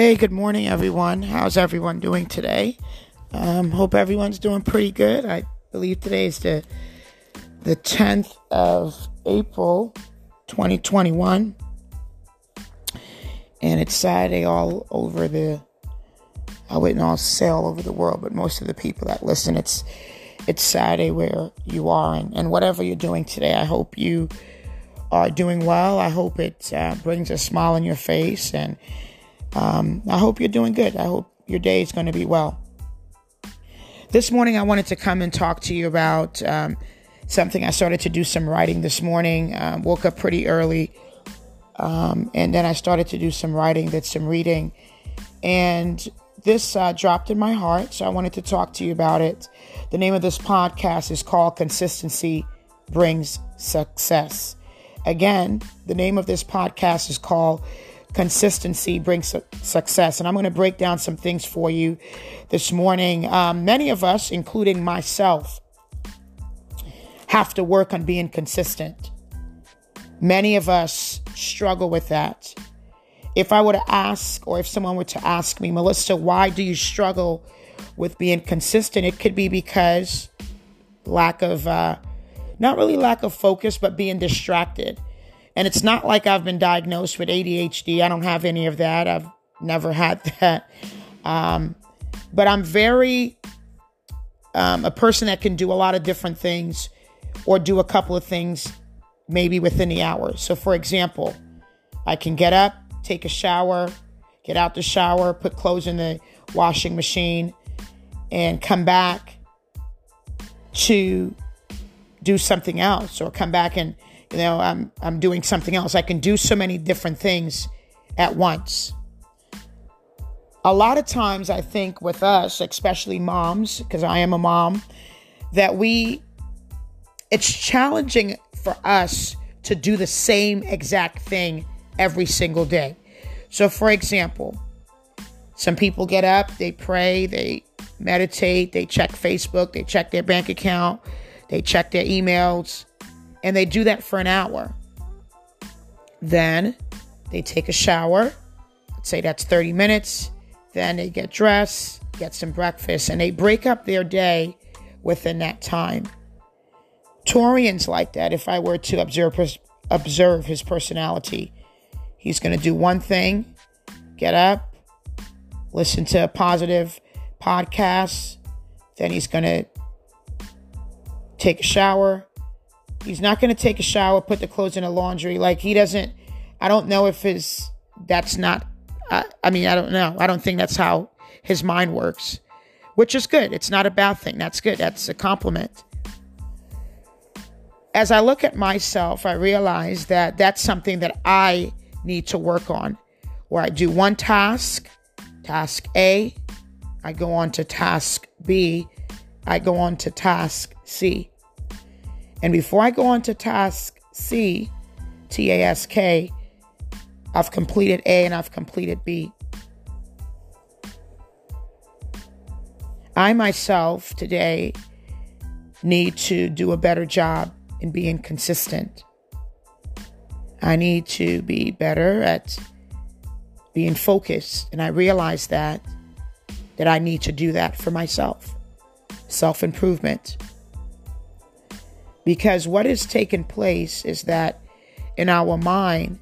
Hey, good morning, everyone. How's everyone doing today? Um, hope everyone's doing pretty good. I believe today is the the 10th of April, 2021, and it's Saturday all over the. I wouldn't all say all over the world, but most of the people that listen, it's it's Saturday where you are, and, and whatever you're doing today, I hope you are doing well. I hope it uh, brings a smile on your face and um, I hope you're doing good. I hope your day is going to be well. This morning, I wanted to come and talk to you about um, something. I started to do some writing this morning. Um, woke up pretty early, um, and then I started to do some writing, did some reading, and this uh, dropped in my heart. So I wanted to talk to you about it. The name of this podcast is called "Consistency Brings Success." Again, the name of this podcast is called consistency brings su- success. And I'm going to break down some things for you this morning. Um, many of us, including myself, have to work on being consistent. Many of us struggle with that. If I were to ask, or if someone were to ask me, Melissa, why do you struggle with being consistent? It could be because lack of, uh, not really lack of focus, but being distracted and it's not like I've been diagnosed with ADHD. I don't have any of that. I've never had that. Um, but I'm very um, a person that can do a lot of different things or do a couple of things maybe within the hour. So, for example, I can get up, take a shower, get out the shower, put clothes in the washing machine, and come back to do something else or come back and you know, I'm I'm doing something else. I can do so many different things at once. A lot of times I think with us, especially moms, because I am a mom, that we it's challenging for us to do the same exact thing every single day. So for example, some people get up, they pray, they meditate, they check Facebook, they check their bank account, they check their emails, and they do that for an hour. Then they take a shower. Let's say that's 30 minutes. Then they get dressed, get some breakfast, and they break up their day within that time. Torian's like that. If I were to observe observe his personality, he's going to do one thing, get up, listen to a positive podcast, then he's going to take a shower, He's not going to take a shower, put the clothes in the laundry. Like he doesn't. I don't know if his. That's not. I, I mean, I don't know. I don't think that's how his mind works, which is good. It's not a bad thing. That's good. That's a compliment. As I look at myself, I realize that that's something that I need to work on. Where I do one task, task A, I go on to task B, I go on to task C. And before I go on to task C, T A S K, I've completed A and I've completed B. I myself today need to do a better job in being consistent. I need to be better at being focused. And I realize that that I need to do that for myself. Self-improvement. Because what has taken place is that in our mind,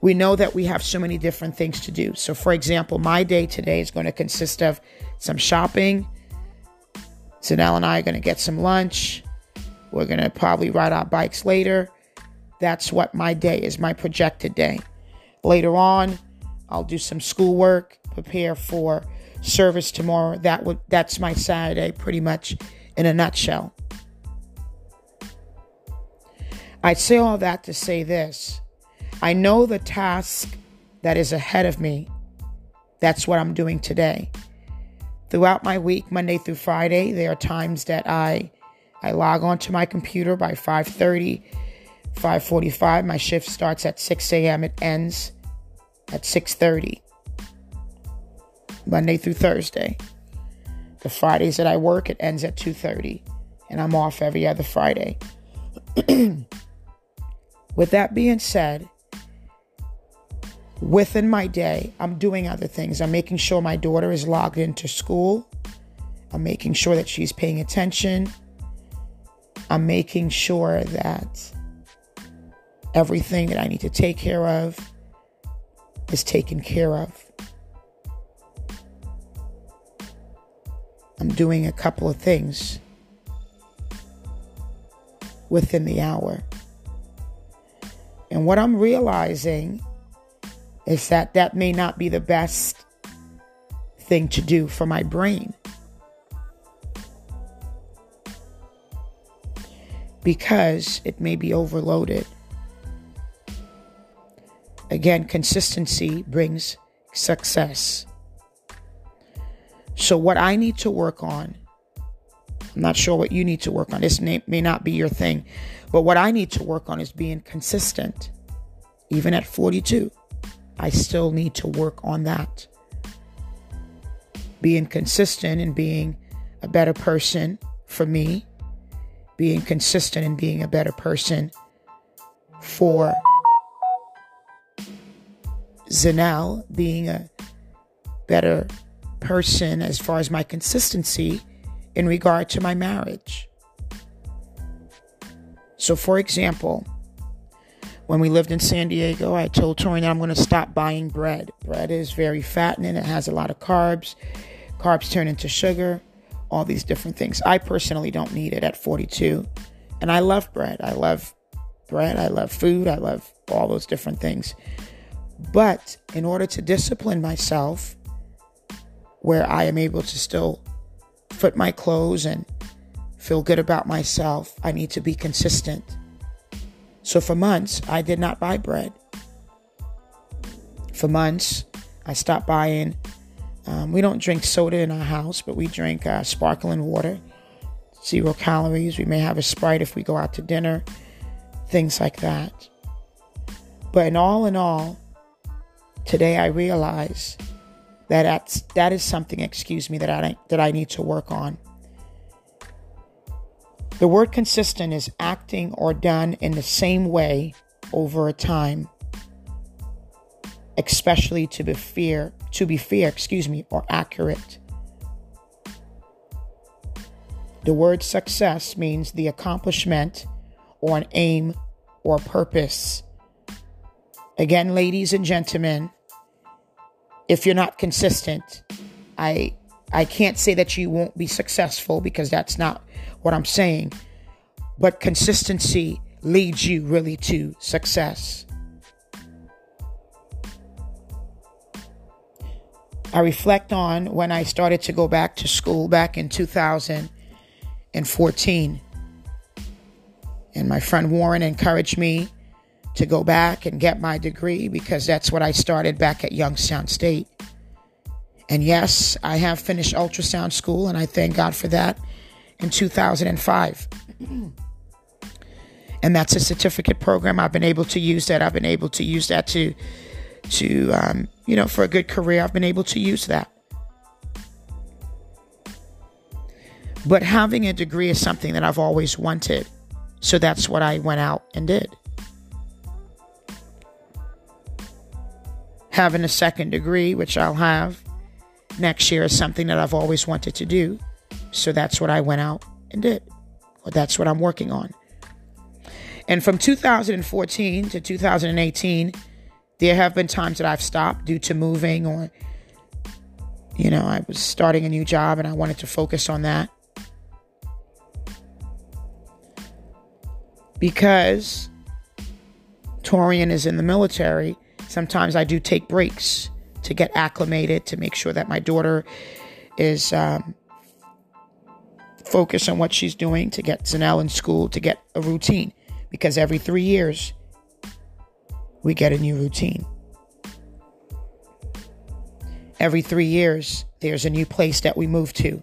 we know that we have so many different things to do. So, for example, my day today is going to consist of some shopping. Zanelle and I are going to get some lunch. We're going to probably ride our bikes later. That's what my day is, my projected day. Later on, I'll do some schoolwork, prepare for service tomorrow. That would that's my Saturday pretty much in a nutshell. I say all that to say this I know the task that is ahead of me. That's what I'm doing today. Throughout my week, Monday through Friday, there are times that I I log onto my computer by 5:30, 5:45. My shift starts at 6 a.m. It ends at 6:30. Monday through Thursday. The Fridays that I work, it ends at 2:30, and I'm off every other Friday. With that being said, within my day, I'm doing other things. I'm making sure my daughter is logged into school. I'm making sure that she's paying attention. I'm making sure that everything that I need to take care of is taken care of. I'm doing a couple of things within the hour. And what I'm realizing is that that may not be the best thing to do for my brain. Because it may be overloaded. Again, consistency brings success. So, what I need to work on, I'm not sure what you need to work on. This may, may not be your thing, but what I need to work on is being consistent. Even at 42, I still need to work on that. Being consistent and being a better person for me, being consistent and being a better person for Zanelle, being a better person as far as my consistency in regard to my marriage. So, for example, when we lived in San Diego, I told Tori that I'm going to stop buying bread. Bread is very fattening, it has a lot of carbs. Carbs turn into sugar, all these different things. I personally don't need it at 42. And I love bread. I love bread. I love food. I love all those different things. But in order to discipline myself, where I am able to still fit my clothes and feel good about myself, I need to be consistent. So for months, I did not buy bread. For months, I stopped buying. Um, we don't drink soda in our house, but we drink uh, sparkling water, zero calories. We may have a Sprite if we go out to dinner, things like that. But in all in all, today I realize that that's, that is something, excuse me, that I that I need to work on. The word consistent is acting or done in the same way over a time, especially to be fair, to be fair, excuse me, or accurate. The word success means the accomplishment or an aim or purpose. Again, ladies and gentlemen, if you're not consistent, I I can't say that you won't be successful because that's not what I'm saying. But consistency leads you really to success. I reflect on when I started to go back to school back in 2014. And my friend Warren encouraged me to go back and get my degree because that's what I started back at Youngstown State. And yes, I have finished ultrasound school, and I thank God for that in 2005. and that's a certificate program. I've been able to use that. I've been able to use that to, to um, you know, for a good career. I've been able to use that. But having a degree is something that I've always wanted. So that's what I went out and did. having a second degree, which I'll have next year, is something that I've always wanted to do. So that's what I went out and did. Or that's what I'm working on. And from 2014 to 2018, there have been times that I've stopped due to moving or, you know, I was starting a new job and I wanted to focus on that. Because Torian is in the military Sometimes I do take breaks to get acclimated, to make sure that my daughter is um, focused on what she's doing, to get Zanelle in school, to get a routine. Because every three years, we get a new routine. Every three years, there's a new place that we move to.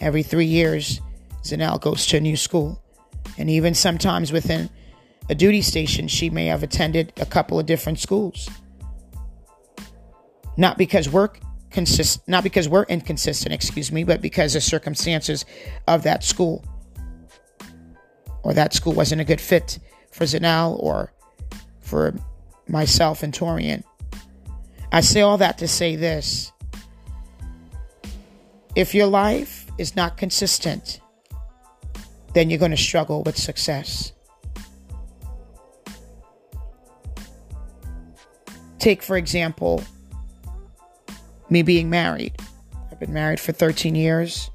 Every three years, Zanelle goes to a new school. And even sometimes within a duty station, she may have attended a couple of different schools. Not because work consist not because we're inconsistent, excuse me, but because the circumstances of that school or that school wasn't a good fit for Zanelle or for myself and Torian. I say all that to say this. If your life is not consistent, then you're going to struggle with success. Take, for example, me being married. I've been married for 13 years.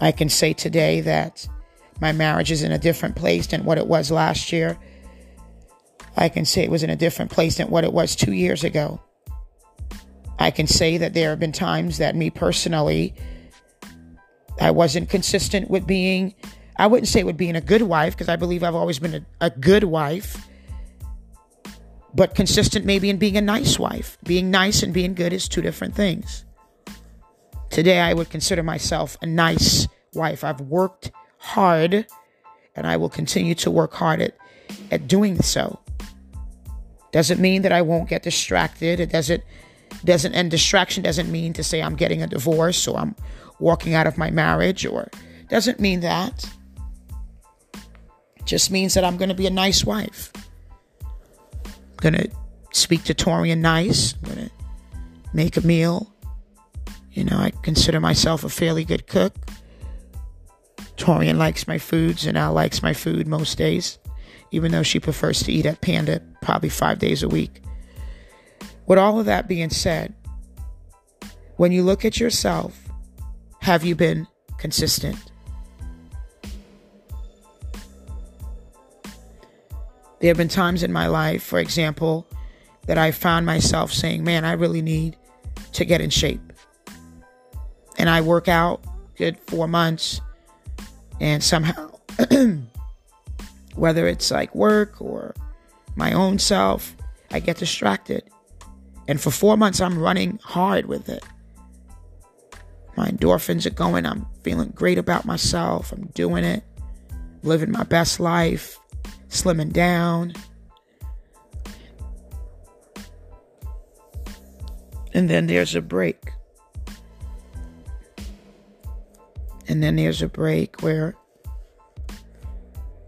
I can say today that my marriage is in a different place than what it was last year. I can say it was in a different place than what it was two years ago. I can say that there have been times that me personally, I wasn't consistent with being, I wouldn't say with being a good wife, because I believe I've always been a, a good wife, but consistent maybe in being a nice wife. Being nice and being good is two different things. Today, I would consider myself a nice wife. I've worked hard and I will continue to work hard at, at doing so. Doesn't mean that I won't get distracted. It doesn't doesn't and distraction doesn't mean to say I'm getting a divorce or I'm walking out of my marriage or doesn't mean that. Just means that I'm going to be a nice wife. Going to speak to Torian nice. I'm going to make a meal. You know, I consider myself a fairly good cook. Torian likes my foods and Al likes my food most days, even though she prefers to eat at Panda probably five days a week. With all of that being said, when you look at yourself, have you been consistent? There have been times in my life, for example, that I found myself saying, Man, I really need to get in shape. And I work out good four months, and somehow, whether it's like work or my own self, I get distracted. And for four months, I'm running hard with it. My endorphins are going. I'm feeling great about myself. I'm doing it, living my best life, slimming down. And then there's a break. And then there's a break where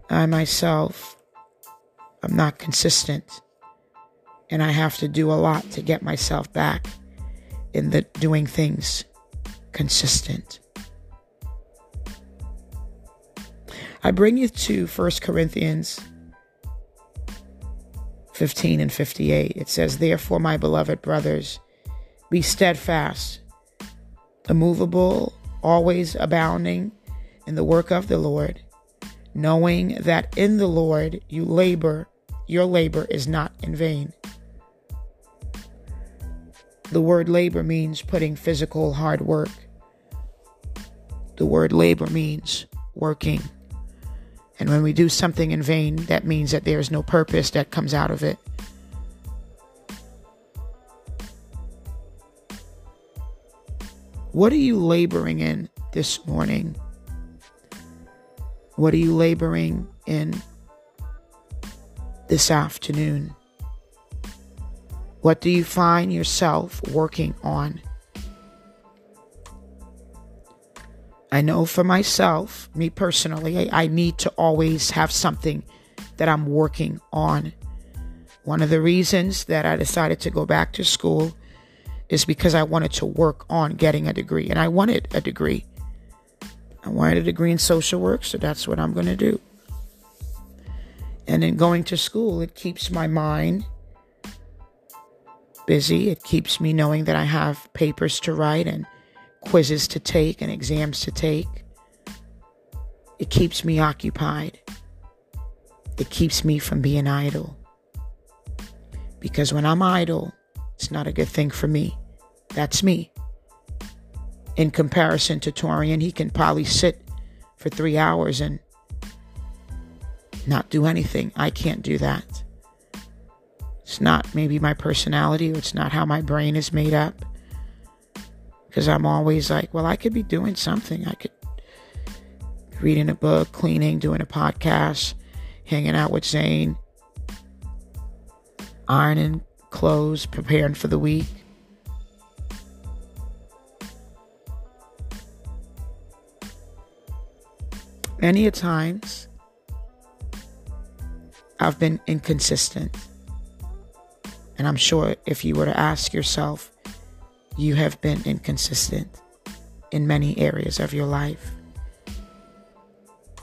I myself, I'm not consistent and I have to do a lot to get myself back in the doing things consistent. I bring you to 1 Corinthians 15 and 58. It says, Therefore, my beloved brothers, be steadfast, immovable, always abounding in the work of the Lord, knowing that in the Lord you labor, your labor is not in vain. The word labor means putting physical hard work. The word labor means working. And when we do something in vain, that means that there is no purpose that comes out of it. What are you laboring in this morning? What are you laboring in this afternoon? What do you find yourself working on? I know for myself, me personally, I, I, need to always have something that I'm working on. One of the reasons that I decided to go back to school is because I wanted to work on getting a degree, and I wanted a degree. I wanted a degree in social work, so that's what I'm going to do. And in going to school, it keeps my mind busy. It keeps me knowing that I have papers to write and quizzes to take and exams to take. It keeps me occupied. It keeps me from being idle. Because when I'm idle, it's not a good thing for me. That's me. In comparison to Torian, he can probably sit for three hours and not do anything. I can't do that. It's not maybe my personality or it's not how my brain is made up. Because I'm always like, well, I could be doing something. I could reading a book, cleaning, doing a podcast, hanging out with Zane, ironing clothes, preparing for the week. Many a times I've been inconsistent. And I'm sure if you were to ask yourself, you have been inconsistent in many areas of your life.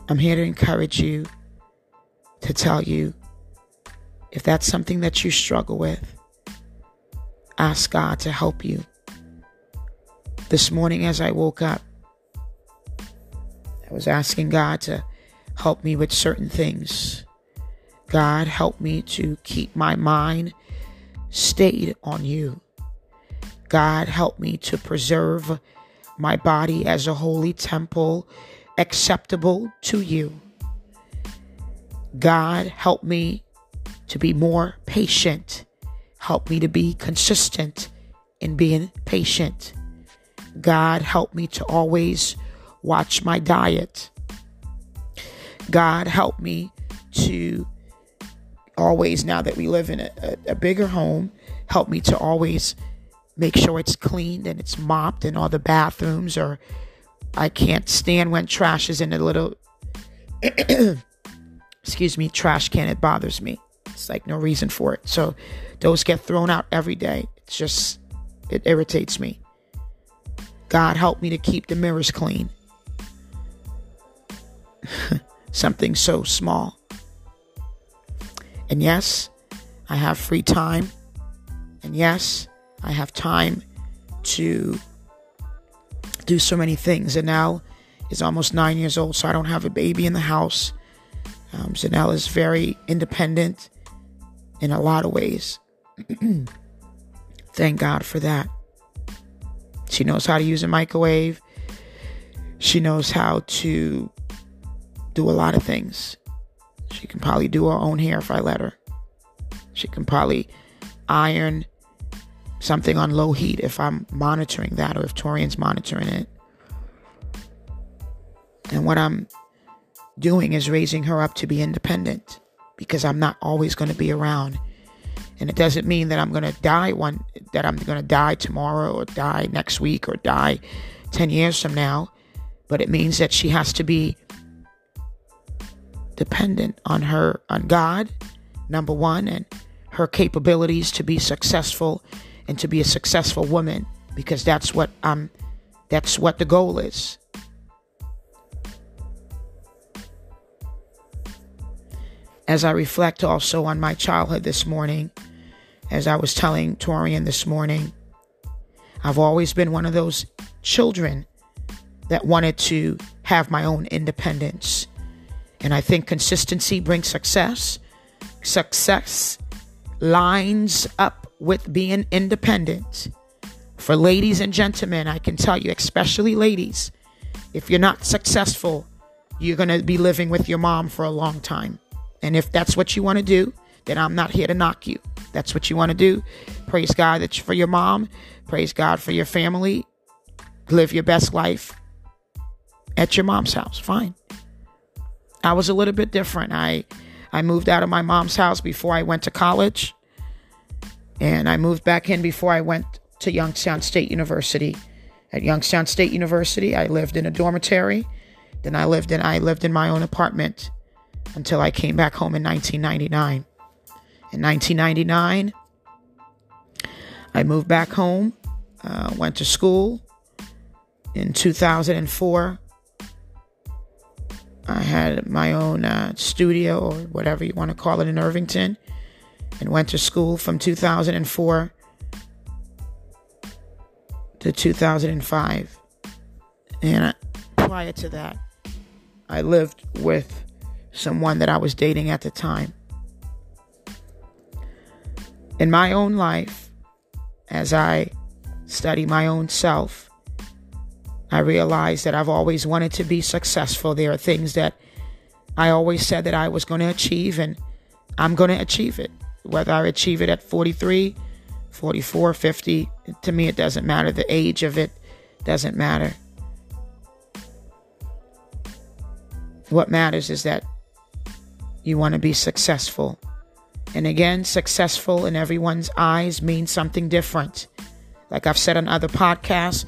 I'm here to encourage you, to tell you if that's something that you struggle with, ask God to help you. This morning, as I woke up, I was asking God to help me with certain things. God, help me to keep my mind stayed on you. God, help me to preserve my body as a holy temple acceptable to you. God, help me to be more patient. Help me to be consistent in being patient. God, help me to always watch my diet. God, help me to always, now that we live in a, a, bigger home, help me to always make sure it's cleaned and it's mopped and all the bathrooms are I can't stand when trash is in a little excuse me trash can it bothers me. It's like no reason for it. So those get thrown out every day. It's just it irritates me. God help me to keep the mirrors clean. Something so small. And yes I have free time. And yes I have time to do so many things. And now is almost nine years old, so I don't have a baby in the house. Um, Zanelle is very independent in a lot of ways. Thank God for that. She knows how to use a microwave. She knows how to do a lot of things. She can probably do her own hair if I let her. She can probably iron something on low heat if I'm monitoring that or if Torian's monitoring it. And what I'm doing is raising her up to be independent because I'm not always going to be around. And it doesn't mean that I'm going to die one that I'm going to die tomorrow or die next week or die 10 years from now, but it means that she has to be dependent on her on God number 1 and her capabilities to be successful and to be a successful woman because that's what I'm that's what the goal is. As I reflect also on my childhood this morning, as I was telling Torian this morning, I've always been one of those children that wanted to have my own independence. And I think consistency brings success. Success lines up with being independent. For ladies and gentlemen, I can tell you, especially ladies, if you're not successful, you're going to be living with your mom for a long time. And if that's what you want to do, then I'm not here to knock you. That's what you want to do. Praise God that for your mom. Praise God for your family. Live your best life at your mom's house. Fine. I was a little bit different. I I moved out of my mom's house before I went to college. And I moved back in before I went to Youngstown State University. At Youngstown State University, I lived in a dormitory. Then I lived in I lived in my own apartment until I came back home in 1999. In 1999, I moved back home, uh, went to school. In 2004, I had my own uh, studio or whatever you want to call it in Irvington and went to school from 2004 to 2005. And prior to that, I lived with someone that I was dating at the time. In my own life, as I study my own self, I realized that I've always wanted to be successful. There are things that I always said that I was going to achieve, and I'm going to achieve it whether I achieve it at 43, 44, 50, to me it doesn't matter. The age of it doesn't matter. What matters is that you want to be successful. And again, successful in everyone's eyes means something different. Like I've said on other podcasts,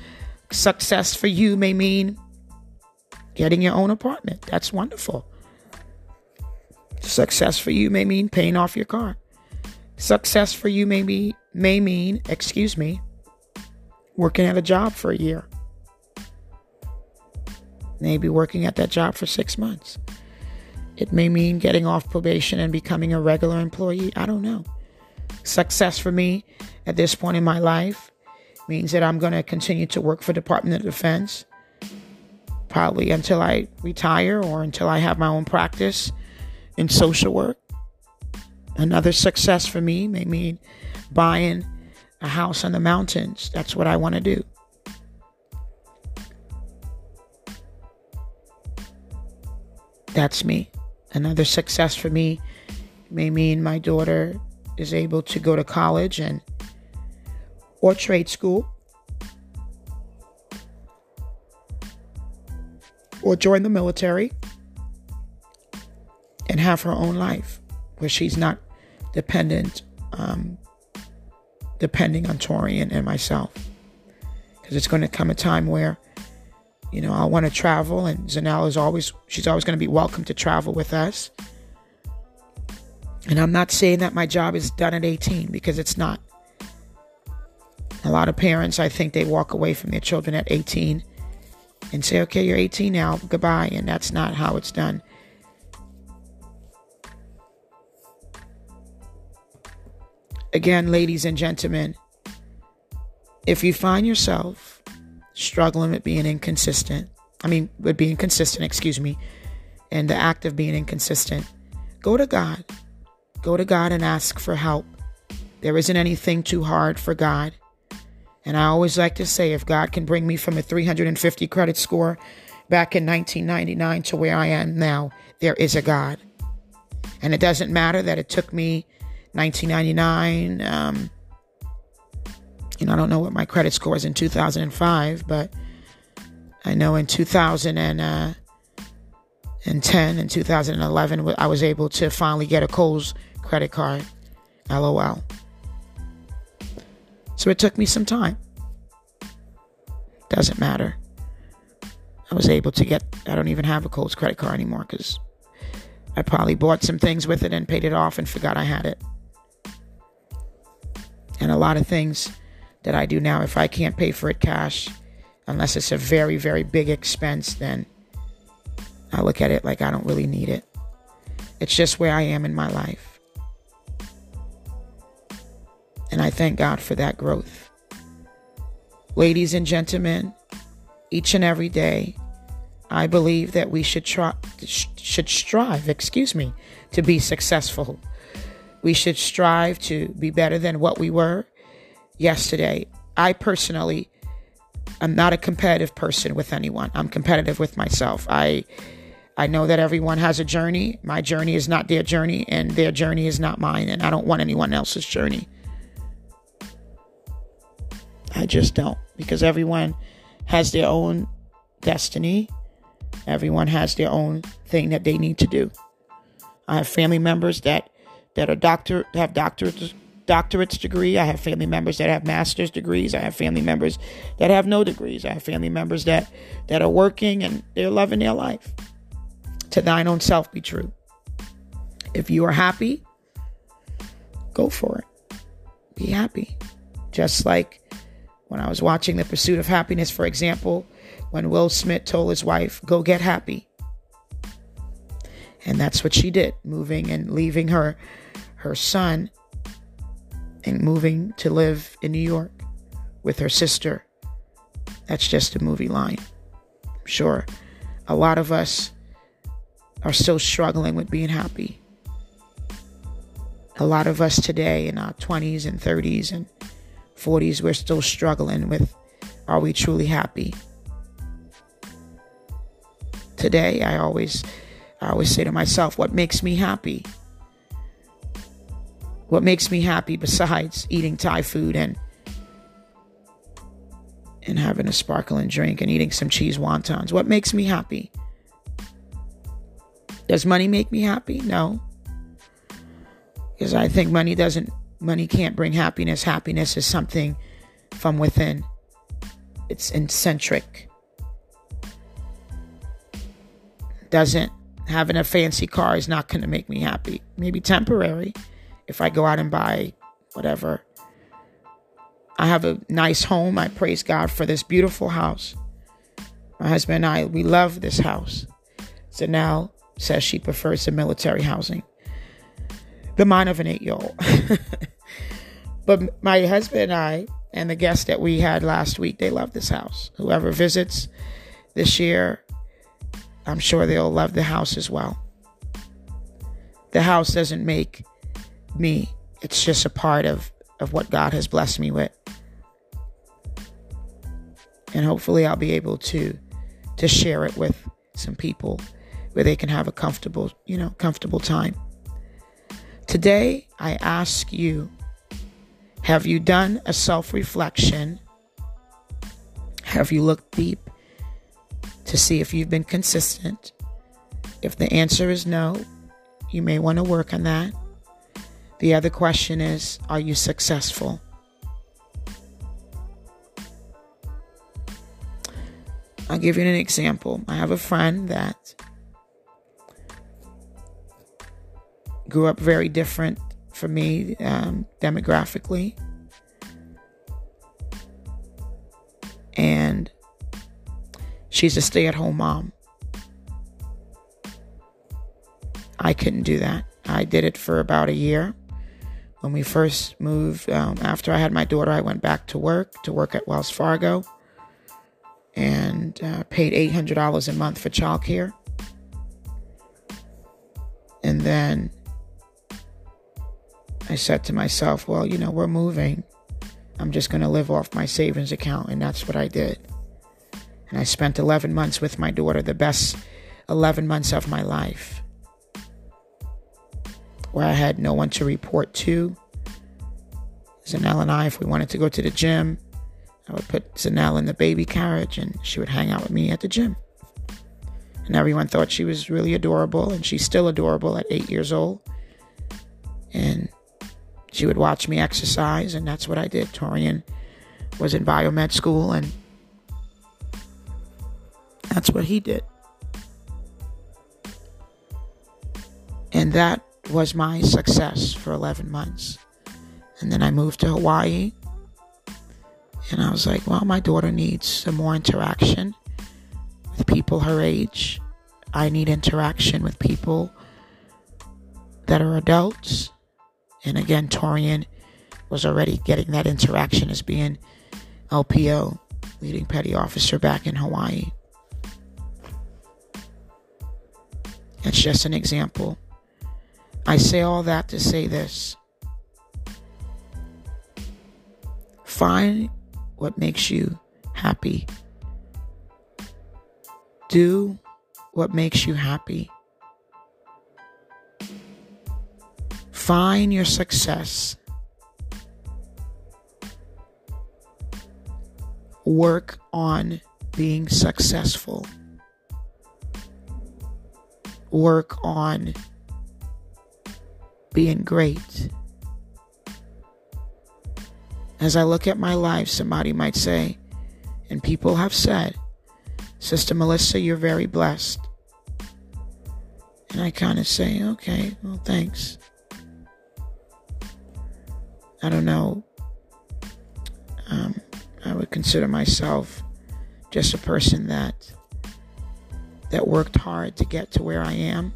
success for you may mean getting your own apartment. That's wonderful. Success for you may mean paying off your car. Success for you may be may mean, excuse me, working at a job for a year. Maybe working at that job for 6 months. It may mean getting off probation and becoming a regular employee. I don't know. Success for me at this point in my life means that I'm going to continue to work for Department of Defense probably until I retire or until I have my own practice in social work. Another success for me may mean buying a house in the mountains. That's what I want to do. That's me. Another success for me may mean my daughter is able to go to college and or trade school or join the military and have her own life where she's not dependent um, depending on Torian and, myself. Because it's going to come a time where you know I want to travel and Zanella is always she's always going to be welcome to travel with us. And I'm not saying that my job is done at 18 because it's not a lot of parents I think they walk away from their children at 18 and say, okay, you're 18 now, goodbye. And that's not how it's done. Again, ladies and gentlemen, if you find yourself struggling with being inconsistent, I mean, with being consistent, excuse me, and the act of being inconsistent, go to God. Go to God and ask for help. There isn't anything too hard for God. And I always like to say if God can bring me from a 350 credit score back in 1999 to where I am now, there is a God. And it doesn't matter that it took me 1999. Um, you know, I don't know what my credit score is in 2005, but I know in 2010 uh, and 2011, I was able to finally get a Kohl's credit card. LOL. So it took me some time. Doesn't matter. I was able to get, I don't even have a Kohl's credit card anymore because I probably bought some things with it and paid it off and forgot I had it. And a lot of things that I do now, if I can't pay for it cash, unless it's a very, very big expense, then I look at it like I don't really need it. It's just where I am in my life. And I thank God for that growth. Ladies and gentlemen, each and every day, I believe that we should try, should strive, excuse me, to be successful. We should strive to be better than what we were yesterday. I personally am not a competitive person with anyone. I'm competitive with myself. I I know that everyone has a journey. My journey is not their journey and their journey is not mine and I don't want anyone else's journey. I just don't because everyone has their own destiny. Everyone has their own thing that they need to do. I have family members that that are doctor have doctorates doctorates degree. I have family members that have master's degrees. I have family members that have no degrees. I have family members that that are working and they're loving their life. To thine own self be true. If you are happy, go for it. Be happy. Just like when I was watching The Pursuit of Happiness, for example, when Will Smith told his wife, Go get happy. And that's what she did, moving and leaving her her son and moving to live in New York with her sister. That's just a movie line. I'm sure a lot of us are still struggling with being happy. A lot of us today in our 20s and 30s and 40s, we're still struggling with are we truly happy? Today, I always I always say to myself, what makes me happy? What makes me happy besides eating Thai food and and having a sparkling drink and eating some cheese wontons? What makes me happy? Does money make me happy? No. Because I think money doesn't money can't bring happiness. Happiness is something from within, it's eccentric. Doesn't having a fancy car is not going to make me happy. Maybe temporary. if I go out and buy whatever. I have a nice home. I praise God for this beautiful house. My husband and I, we love this house. Zanelle says she prefers the military housing, the mind of an eight year old. but my husband and I, and the guests that we had last week, they love this house. Whoever visits this year, I'm sure they'll love the house as well. The house doesn't make me, it's just a part of, of what God has blessed me with. And hopefully I'll be able to to share it with some people where they can have a comfortable, you know, comfortable time. Today I ask you have you done a self reflection? Have you looked deep to see if you've been consistent? If the answer is no, you may want to work on that. The other question is Are you successful? I'll give you an example. I have a friend that grew up very different from me um, demographically. And she's a stay at home mom. I couldn't do that. I did it for about a year. When we first moved, um, after I had my daughter, I went back to work, to work at Wells Fargo, and uh, paid $800 a month for childcare. And then I said to myself, well, you know, we're moving. I'm just going to live off my savings account. And that's what I did. And I spent 11 months with my daughter, the best 11 months of my life, where I had no one to report to. Zanelle and I, if we wanted to go to the gym, I would put Zanelle in the baby carriage and she would hang out with me at the gym. And everyone thought she was really adorable, and she's still adorable at eight years old. And she would watch me exercise, and that's what I did. Torian was in biomed school, and that's what he did. And that was my success for 11 months. And then I moved to Hawaii. And I was like, well, my daughter needs some more interaction with people her age. I need interaction with people that are adults. And again, Torian was already getting that interaction as being LPO, leading petty officer back in Hawaii. It's just an example. I say all that to say this. Find what makes you happy. Do what makes you happy. Find your success. Work on being successful. Work on being great. As I look at my life, somebody might say, and people have said, Sister Melissa, you're very blessed. And I kind of say, okay, well, thanks. I don't know. Um, I would consider myself just a person that that worked hard to get to where I am.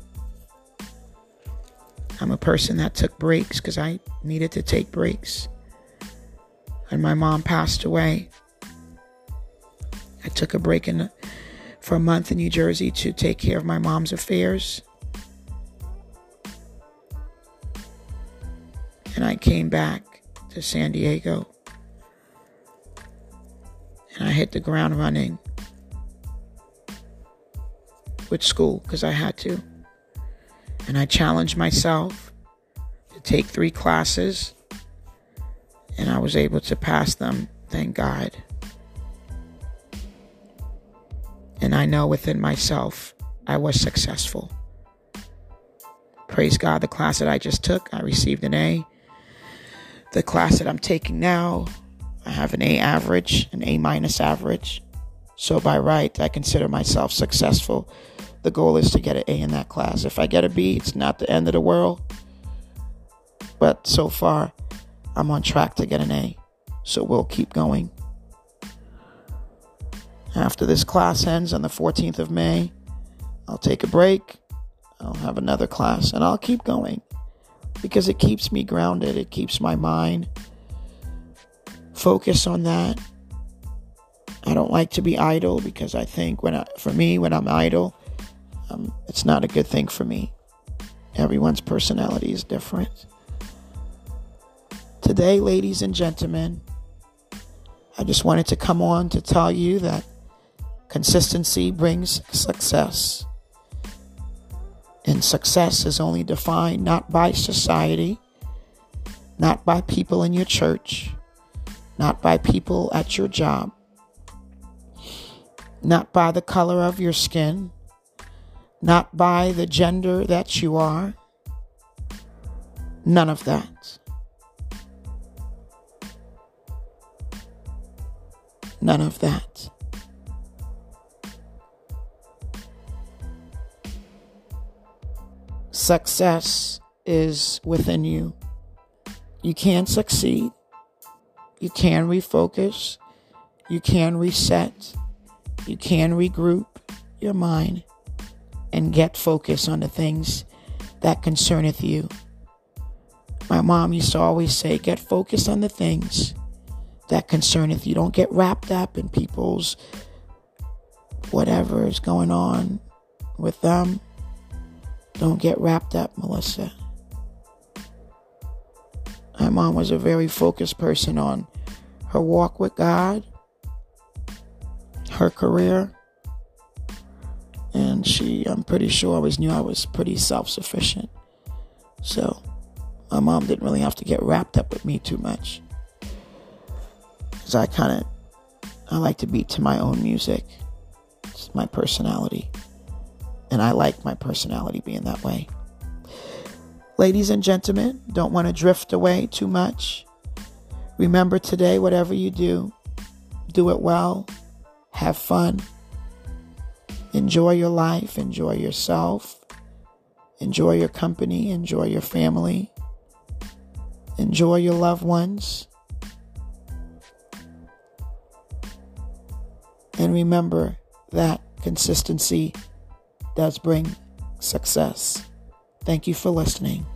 I'm a person that took breaks because I needed to take breaks. When my mom passed away, I took a break in, for a month in New Jersey to take care of my mom's affairs. And I came back to San Diego. And I hit the ground running with school because I had to. And I challenged myself to take three classes, and I was able to pass them, thank God. And I know within myself I was successful. Praise God, the class that I just took, I received an A the class that I'm taking now, I have an A average, an A minus average. So by right, I consider myself successful. The goal is to get an A in that class. If I get a B, it's not the end of the world. But so far, I'm on track to get an A. So we'll keep going. After this class ends on the 14th of May, I'll take a break. I'll have another class and I'll keep going because it keeps me grounded. It keeps my mind focused on that. I don't like to be idle because I think when I, for me, when I'm idle, um, it's not a good thing for me. Everyone's personality is different. Today, ladies and gentlemen, I just wanted to come on to tell you that consistency brings success. And success is only defined not by society, not by people in your church, not by people at your job, not by the color of your skin, not by the gender that you are. None of that. None of that. Success is within you. You can succeed. You can refocus. You can reset. You can regroup your mind and get focused on the things that concerneth you. My mom used to always say, get focused on the things that concerneth you. Don't get wrapped up in people's whatever is going on with them. Don't get wrapped up, Melissa. My mom was a very focused person on her walk with God, her career, and she, I'm pretty sure, always knew I was pretty self sufficient. So, my mom didn't really have to get wrapped up with me too much. Because I kind of, I like to beat to my own music. It's my personality. And I like my personality being that way. Ladies and gentlemen, don't want to drift away too much. Remember today, whatever you do, do it well, have fun, enjoy your life, enjoy yourself, enjoy your company, enjoy your family, enjoy your loved ones. And remember that consistency does bring success. Thank you for listening.